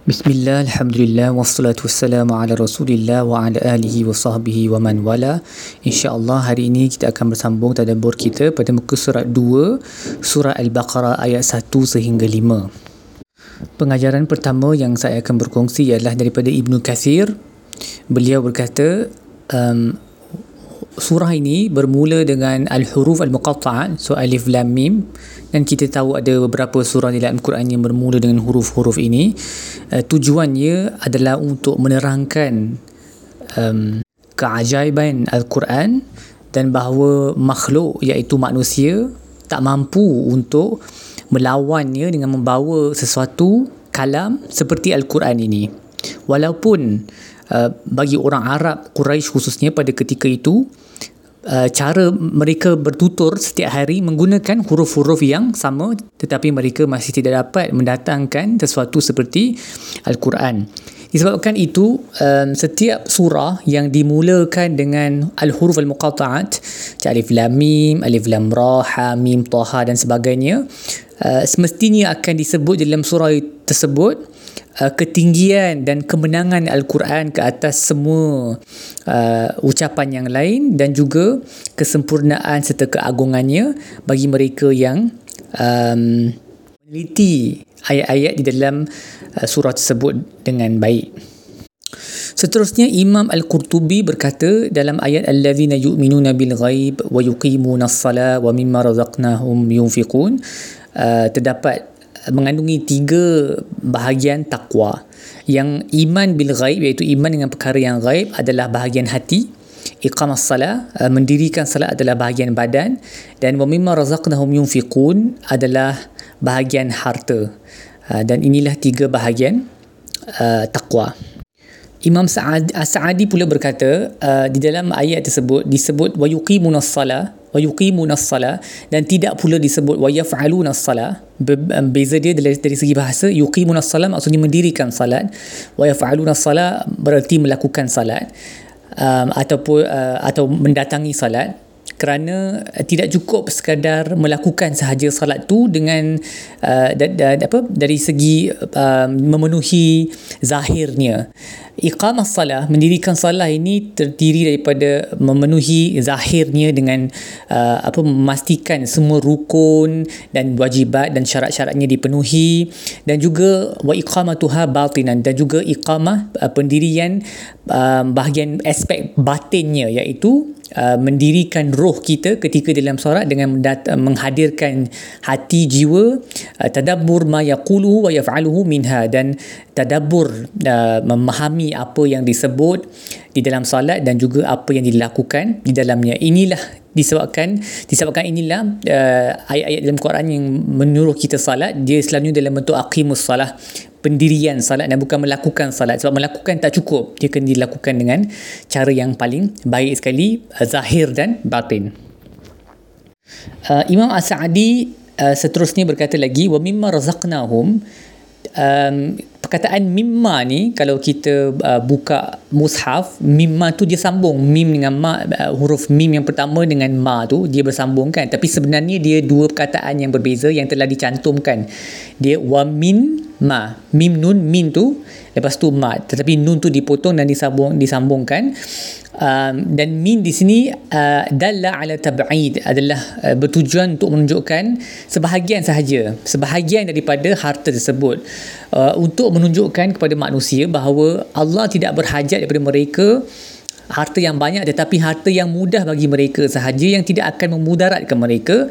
Bismillah, Alhamdulillah, wassalatu wassalamu ala rasulillah wa ala alihi wa sahbihi wa man wala. InsyaAllah hari ini kita akan bersambung tadabur kita pada muka surat 2 Surah Al-Baqarah ayat 1 sehingga 5 Pengajaran pertama yang saya akan berkongsi ialah daripada Ibnu Kathir. Beliau berkata um, surah ini bermula dengan al-huruf al-muqatta'at so alif lam mim. Dan kita tahu ada beberapa surah dalam Al-Quran yang bermula dengan huruf-huruf ini. Uh, tujuannya adalah untuk menerangkan um, keajaiban Al-Quran dan bahawa makhluk iaitu manusia tak mampu untuk melawannya dengan membawa sesuatu kalam seperti Al-Quran ini. Walaupun uh, bagi orang Arab Quraisy khususnya pada ketika itu Uh, cara mereka bertutur setiap hari menggunakan huruf-huruf yang sama tetapi mereka masih tidak dapat mendatangkan sesuatu seperti Al-Quran. Disebabkan itu um, setiap surah yang dimulakan dengan al-huruf al-muqatta'at alif lam mim, alif lam ra, ha mim, taha dan sebagainya uh, semestinya akan disebut dalam surah tersebut uh, ketinggian dan kemenangan Al-Quran ke atas semua uh, ucapan yang lain dan juga kesempurnaan serta keagungannya bagi mereka yang um, meneliti ayat-ayat di dalam uh, surah tersebut dengan baik. Seterusnya Imam Al-Qurtubi berkata dalam ayat allazina yu'minuna bil ghaib wa yuqimuna as-salah wa mimma razaqnahum yunfiqun uh, terdapat mengandungi tiga bahagian takwa. Yang iman bil ghaib iaitu iman dengan perkara yang ghaib adalah bahagian hati. Iqamah salah, uh, mendirikan salat adalah bahagian badan dan mimma razaqnahum yunfiqun adalah bahagian harta. Uh, dan inilah tiga bahagian uh, takwa. Imam Sa'ad, Sa'adi pula berkata uh, di dalam ayat tersebut disebut wa yuqimunas salah wa yuqimunas salah dan tidak pula disebut wa yaf'alunas salah um, beza dia dari, dari segi bahasa yuqimunas salah maksudnya mendirikan salat. Wa yaf'alunas salah berarti melakukan salat. Um, ataupun uh, atau mendatangi salat. Kerana tidak cukup sekadar melakukan sahaja salat tu dengan uh, da, da, apa dari segi uh, memenuhi zahirnya iqamah salah mendirikan salah ini terdiri daripada memenuhi zahirnya dengan uh, apa memastikan semua rukun dan wajibat dan syarat-syaratnya dipenuhi. Dan juga wa iqamatuha batinan dan juga iqamah uh, pendirian uh, bahagian aspek batinnya iaitu Uh, mendirikan roh kita ketika dalam solat dengan mendat- menghadirkan hati jiwa uh, tadabbur ma yaqulu wa yaf'aluhu minha dan tadabbur uh, memahami apa yang disebut di dalam solat dan juga apa yang dilakukan di dalamnya. Inilah disebabkan disebabkan inilah uh, ayat-ayat dalam Quran yang menyuruh kita salat dia selalunya dalam bentuk aqimus salah pendirian salat dan bukan melakukan salat sebab melakukan tak cukup dia kena dilakukan dengan cara yang paling baik sekali uh, zahir dan batin. Uh, Imam As-Sa'di uh, seterusnya berkata lagi wa mimma razaqnahum um, perkataan mimma ni kalau kita uh, buka mushaf mimma tu dia sambung mim dengan ma uh, huruf mim yang pertama dengan ma tu dia bersambung kan. Tapi sebenarnya dia dua perkataan yang berbeza yang telah dicantumkan. Dia wa min ma mim nun min tu lepas tu ma. Tetapi nun tu dipotong dan disambung disambungkan. Um, dan min di sini uh, dalla ala tab'id. Adalah uh, bertujuan untuk menunjukkan sebahagian sahaja. Sebahagian daripada harta tersebut. Uh, untuk menunjukkan kepada manusia bahawa Allah tidak berhajat daripada mereka harta yang banyak tetapi harta yang mudah bagi mereka sahaja yang tidak akan memudaratkan mereka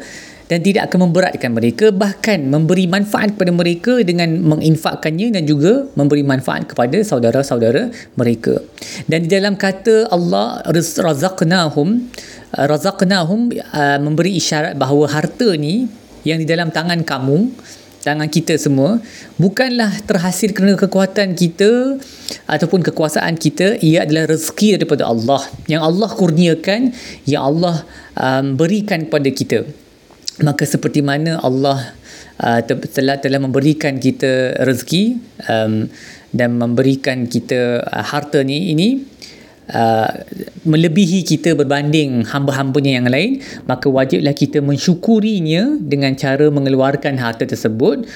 dan tidak akan memberatkan mereka bahkan memberi manfaat kepada mereka dengan menginfakkannya dan juga memberi manfaat kepada saudara-saudara mereka. Dan di dalam kata Allah razaqnahum razaqnahum uh, memberi isyarat bahawa harta ni yang di dalam tangan kamu tangan kita semua bukanlah terhasil kerana kekuatan kita ataupun kekuasaan kita ia adalah rezeki daripada Allah. Yang Allah kurniakan yang Allah um, berikan kepada kita maka seperti mana Allah uh, telah telah memberikan kita rezeki um, dan memberikan kita uh, harta ni ini uh, melebihi kita berbanding hamba-hambanya yang lain maka wajiblah kita mensyukurinya dengan cara mengeluarkan harta tersebut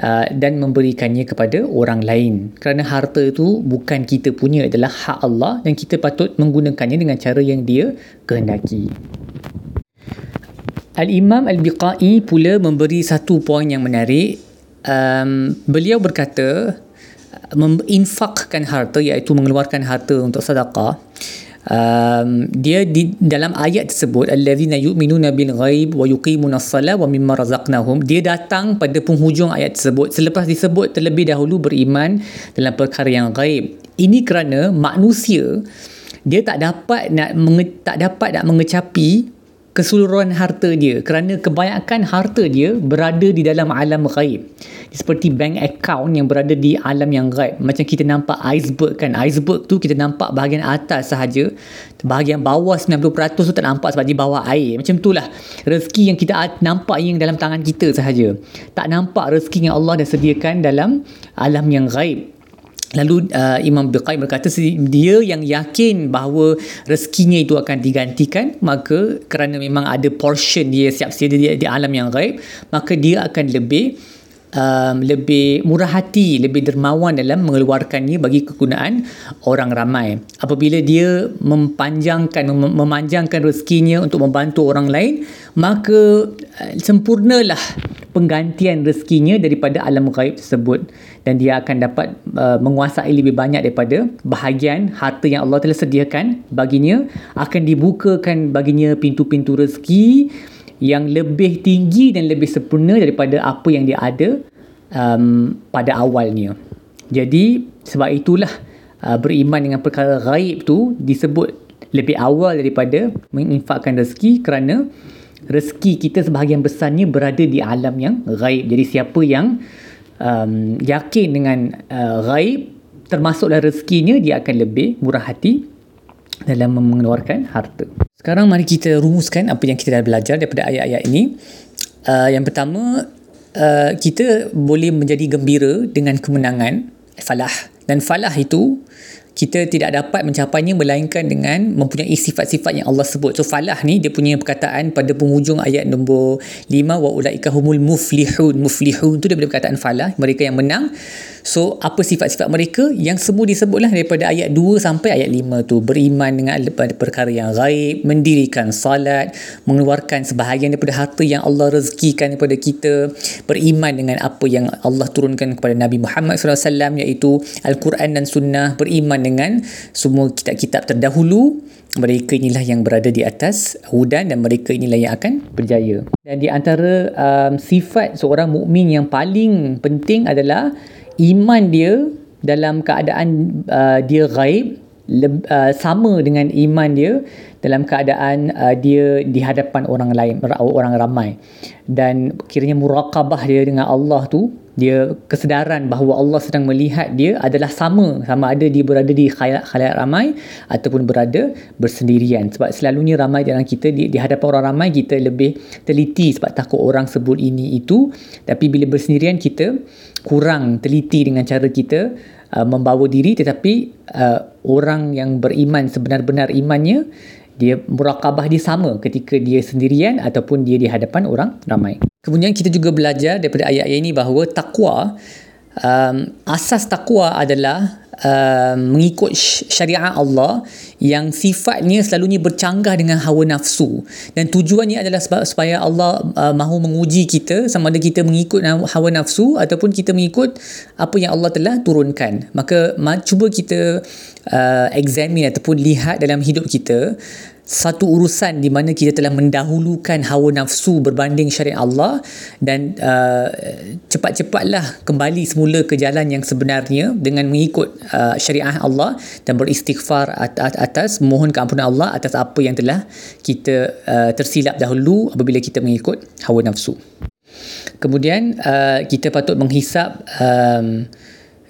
uh, dan memberikannya kepada orang lain. Kerana harta itu bukan kita punya adalah hak Allah dan kita patut menggunakannya dengan cara yang dia kehendaki Al-Imam Al-Biqai pula memberi satu poin yang menarik. Um, beliau berkata menginfakkan harta iaitu mengeluarkan harta untuk sedekah um, dia di dalam ayat tersebut allazina yu'minuna bil ghaib wa yuqimuna as-salah wa mimma razaqnahum dia datang pada penghujung ayat tersebut. Selepas disebut terlebih dahulu beriman dalam perkara yang ghaib. Ini kerana manusia dia tak dapat nak menge- tak dapat nak mengecapi keseluruhan harta dia kerana kebanyakan harta dia berada di dalam alam ghaib seperti bank account yang berada di alam yang ghaib macam kita nampak iceberg kan? Iceberg tu kita nampak bahagian atas sahaja. Bahagian bawah 90% tu tak nampak sebab di bawah air. Macam itulah rezeki yang kita nampak yang dalam tangan kita sahaja. Tak nampak rezeki yang Allah dah sediakan dalam alam yang ghaib Lalu uh, Imam Biqai berkata dia yang yakin bahawa rezekinya itu akan digantikan maka kerana memang ada portion dia siap sedia di, di alam yang gaib maka dia akan lebih um, lebih murah hati, lebih dermawan dalam mengeluarkannya bagi kegunaan orang ramai. Apabila dia mempanjangkan, mem- memanjangkan rezekinya untuk membantu orang lain, maka uh, sempurnalah penggantian rezekinya daripada alam gaib tersebut dan dia akan dapat uh, menguasai lebih banyak daripada bahagian harta yang Allah telah sediakan baginya akan dibukakan baginya pintu-pintu rezeki yang lebih tinggi dan lebih sempurna daripada apa yang dia ada um, pada awalnya. Jadi sebab itulah uh, beriman dengan perkara gaib tu disebut lebih awal daripada menginfakkan rezeki kerana rezeki kita sebahagian besarnya berada di alam yang gaib. Jadi siapa yang um, yakin dengan uh, gaib termasuklah rezekinya dia akan lebih murah hati dalam mengeluarkan harta. Sekarang mari kita rumuskan apa yang kita dah belajar daripada ayat-ayat ini. Uh, yang pertama, uh, kita boleh menjadi gembira dengan kemenangan falah. Dan falah itu kita tidak dapat mencapainya melainkan dengan mempunyai sifat-sifat yang Allah sebut. So falah ni dia punya perkataan pada penghujung ayat nombor 5 wa ulaika humul muflihun. Muflihun tu daripada perkataan falah, mereka yang menang. So apa sifat-sifat mereka yang semua disebutlah daripada ayat 2 sampai ayat 5 tu beriman dengan perkara yang gaib, mendirikan salat, mengeluarkan sebahagian daripada harta yang Allah rezekikan kepada kita, beriman dengan apa yang Allah turunkan kepada Nabi Muhammad SAW iaitu Al-Quran dan Sunnah, beriman dengan semua kitab-kitab terdahulu mereka inilah yang berada di atas hudan dan mereka inilah yang akan berjaya. Dan di antara um, sifat seorang mukmin yang paling penting adalah iman dia dalam keadaan uh, dia gaib le- uh, sama dengan iman dia dalam keadaan uh, dia di hadapan orang lain orang ramai. Dan kiranya muraqabah dia dengan Allah tu dia kesedaran bahawa Allah sedang melihat dia adalah sama sama ada dia berada di khayat ramai ataupun berada bersendirian. Sebab selalunya ramai dalam kita di, di hadapan orang ramai kita lebih teliti sebab takut orang sebut ini itu. Tapi bila bersendirian kita kurang teliti dengan cara kita uh, membawa diri tetapi uh, orang yang beriman sebenar-benar imannya dia murakabah dia sama ketika dia sendirian ataupun dia di hadapan orang ramai. Kemudian kita juga belajar daripada ayat-ayat ini bahawa takwa um, asas takwa adalah uh, mengikut syariat Allah yang sifatnya selalunya bercanggah dengan hawa nafsu. Dan tujuannya adalah sebab supaya Allah uh, mahu menguji kita sama ada kita mengikut hawa nafsu ataupun kita mengikut apa yang Allah telah turunkan. Maka cuba kita uh, examine ataupun lihat dalam hidup kita satu urusan di mana kita telah mendahulukan hawa nafsu berbanding syariat Allah dan uh, cepat-cepatlah kembali semula ke jalan yang sebenarnya dengan mengikut uh, syariat Allah dan beristighfar atas, mohon keampunan Allah atas apa yang telah kita uh, tersilap dahulu apabila kita mengikut hawa nafsu. Kemudian uh, kita patut menghisap um,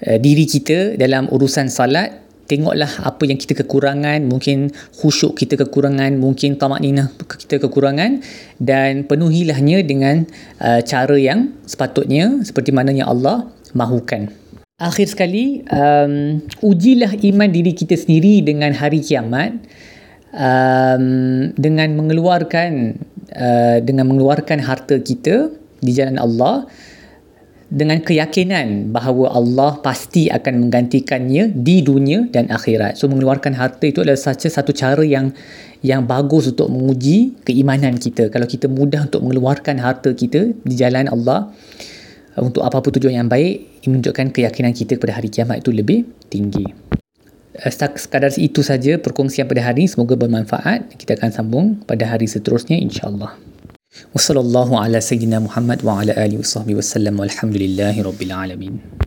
uh, diri kita dalam urusan salat tengoklah apa yang kita kekurangan mungkin khusyuk kita kekurangan mungkin tamak ninah kita kekurangan dan penuhilahnya dengan uh, cara yang sepatutnya seperti mana yang Allah mahukan. Akhir sekali um, ujilah iman diri kita sendiri dengan hari kiamat um, dengan mengeluarkan uh, dengan mengeluarkan harta kita di jalan Allah dengan keyakinan bahawa Allah pasti akan menggantikannya di dunia dan akhirat. So mengeluarkan harta itu adalah saja satu cara yang yang bagus untuk menguji keimanan kita. Kalau kita mudah untuk mengeluarkan harta kita di jalan Allah untuk apa-apa tujuan yang baik, menunjukkan keyakinan kita kepada hari kiamat itu lebih tinggi. Eh, sekadar itu saja perkongsian pada hari ini. Semoga bermanfaat. Kita akan sambung pada hari seterusnya insya-Allah. وصلى الله على سيدنا محمد وعلى آله وصحبه وسلم والحمد لله رب العالمين.